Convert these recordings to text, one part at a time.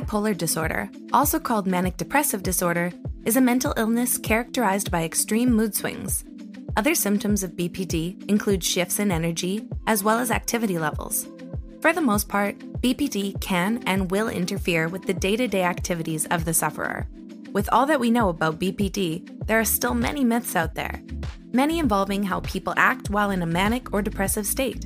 Bipolar disorder, also called manic depressive disorder, is a mental illness characterized by extreme mood swings. Other symptoms of BPD include shifts in energy as well as activity levels. For the most part, BPD can and will interfere with the day to day activities of the sufferer. With all that we know about BPD, there are still many myths out there, many involving how people act while in a manic or depressive state.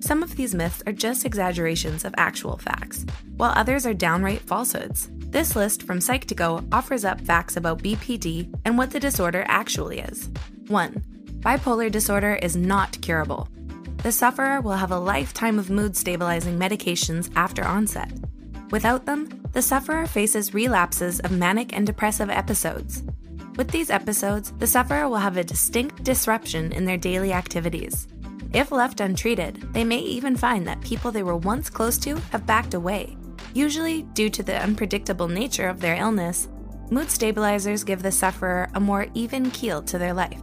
Some of these myths are just exaggerations of actual facts, while others are downright falsehoods. This list from Psych2Go offers up facts about BPD and what the disorder actually is. 1. Bipolar disorder is not curable. The sufferer will have a lifetime of mood stabilizing medications after onset. Without them, the sufferer faces relapses of manic and depressive episodes. With these episodes, the sufferer will have a distinct disruption in their daily activities. If left untreated, they may even find that people they were once close to have backed away. Usually, due to the unpredictable nature of their illness, mood stabilizers give the sufferer a more even keel to their life.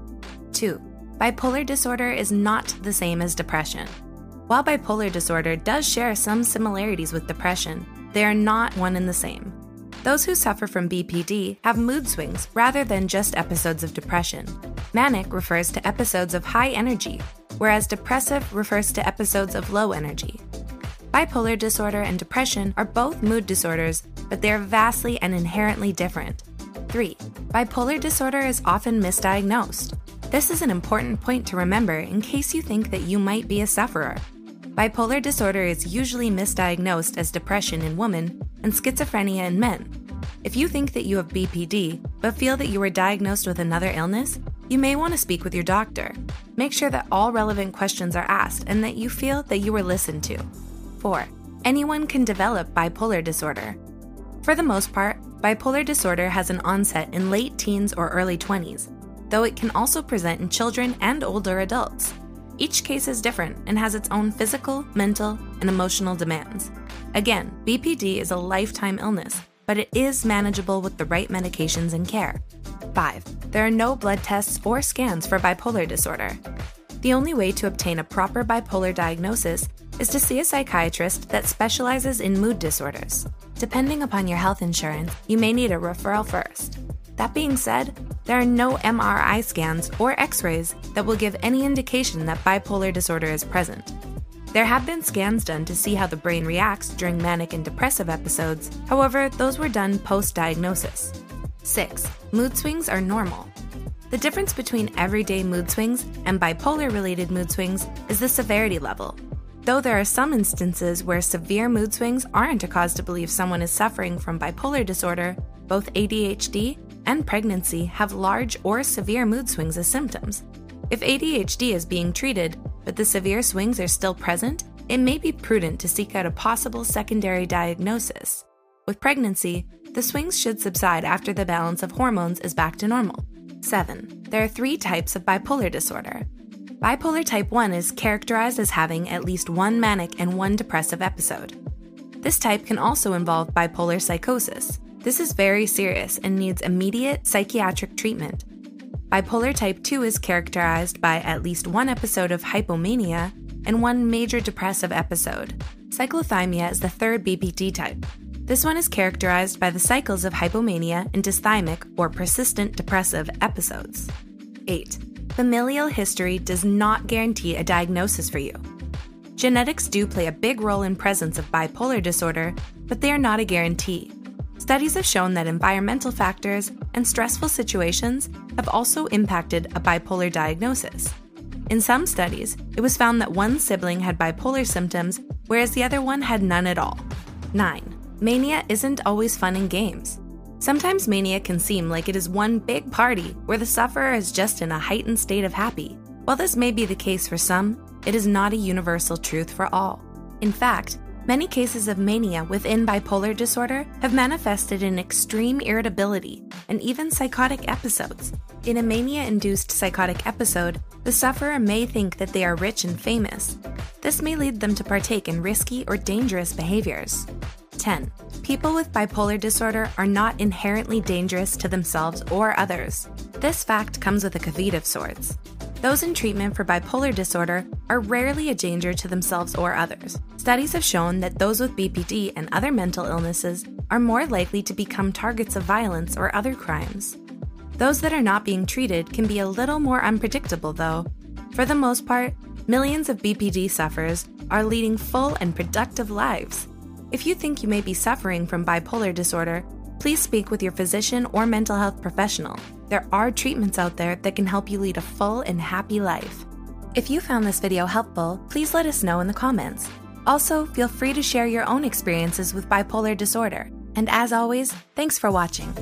2. Bipolar disorder is not the same as depression. While bipolar disorder does share some similarities with depression, they are not one and the same. Those who suffer from BPD have mood swings rather than just episodes of depression. Manic refers to episodes of high energy, whereas depressive refers to episodes of low energy. Bipolar disorder and depression are both mood disorders, but they are vastly and inherently different. 3. Bipolar disorder is often misdiagnosed. This is an important point to remember in case you think that you might be a sufferer. Bipolar disorder is usually misdiagnosed as depression in women and schizophrenia in men. If you think that you have BPD, but feel that you were diagnosed with another illness, you may want to speak with your doctor. Make sure that all relevant questions are asked and that you feel that you were listened to. 4. Anyone can develop bipolar disorder. For the most part, bipolar disorder has an onset in late teens or early 20s, though it can also present in children and older adults. Each case is different and has its own physical, mental, and emotional demands. Again, BPD is a lifetime illness, but it is manageable with the right medications and care. 5. There are no blood tests or scans for bipolar disorder. The only way to obtain a proper bipolar diagnosis is to see a psychiatrist that specializes in mood disorders. Depending upon your health insurance, you may need a referral first. That being said, there are no MRI scans or x rays that will give any indication that bipolar disorder is present. There have been scans done to see how the brain reacts during manic and depressive episodes, however, those were done post diagnosis. 6. Mood swings are normal. The difference between everyday mood swings and bipolar related mood swings is the severity level. Though there are some instances where severe mood swings aren't a cause to believe someone is suffering from bipolar disorder, both ADHD and pregnancy have large or severe mood swings as symptoms. If ADHD is being treated, but the severe swings are still present, it may be prudent to seek out a possible secondary diagnosis. With pregnancy, the swings should subside after the balance of hormones is back to normal. 7. There are three types of bipolar disorder. Bipolar type 1 is characterized as having at least one manic and one depressive episode. This type can also involve bipolar psychosis. This is very serious and needs immediate psychiatric treatment. Bipolar type 2 is characterized by at least one episode of hypomania and one major depressive episode. Cyclothymia is the third BPD type. This one is characterized by the cycles of hypomania and dysthymic or persistent depressive episodes. 8. Familial history does not guarantee a diagnosis for you. Genetics do play a big role in presence of bipolar disorder, but they are not a guarantee. Studies have shown that environmental factors and stressful situations have also impacted a bipolar diagnosis. In some studies, it was found that one sibling had bipolar symptoms, whereas the other one had none at all. 9. Mania isn't always fun and games. Sometimes mania can seem like it is one big party where the sufferer is just in a heightened state of happy. While this may be the case for some, it is not a universal truth for all. In fact, Many cases of mania within bipolar disorder have manifested in extreme irritability and even psychotic episodes. In a mania induced psychotic episode, the sufferer may think that they are rich and famous. This may lead them to partake in risky or dangerous behaviors. 10. People with bipolar disorder are not inherently dangerous to themselves or others. This fact comes with a caveat of sorts. Those in treatment for bipolar disorder are rarely a danger to themselves or others. Studies have shown that those with BPD and other mental illnesses are more likely to become targets of violence or other crimes. Those that are not being treated can be a little more unpredictable, though. For the most part, millions of BPD sufferers are leading full and productive lives. If you think you may be suffering from bipolar disorder, please speak with your physician or mental health professional. There are treatments out there that can help you lead a full and happy life. If you found this video helpful, please let us know in the comments. Also, feel free to share your own experiences with bipolar disorder. And as always, thanks for watching.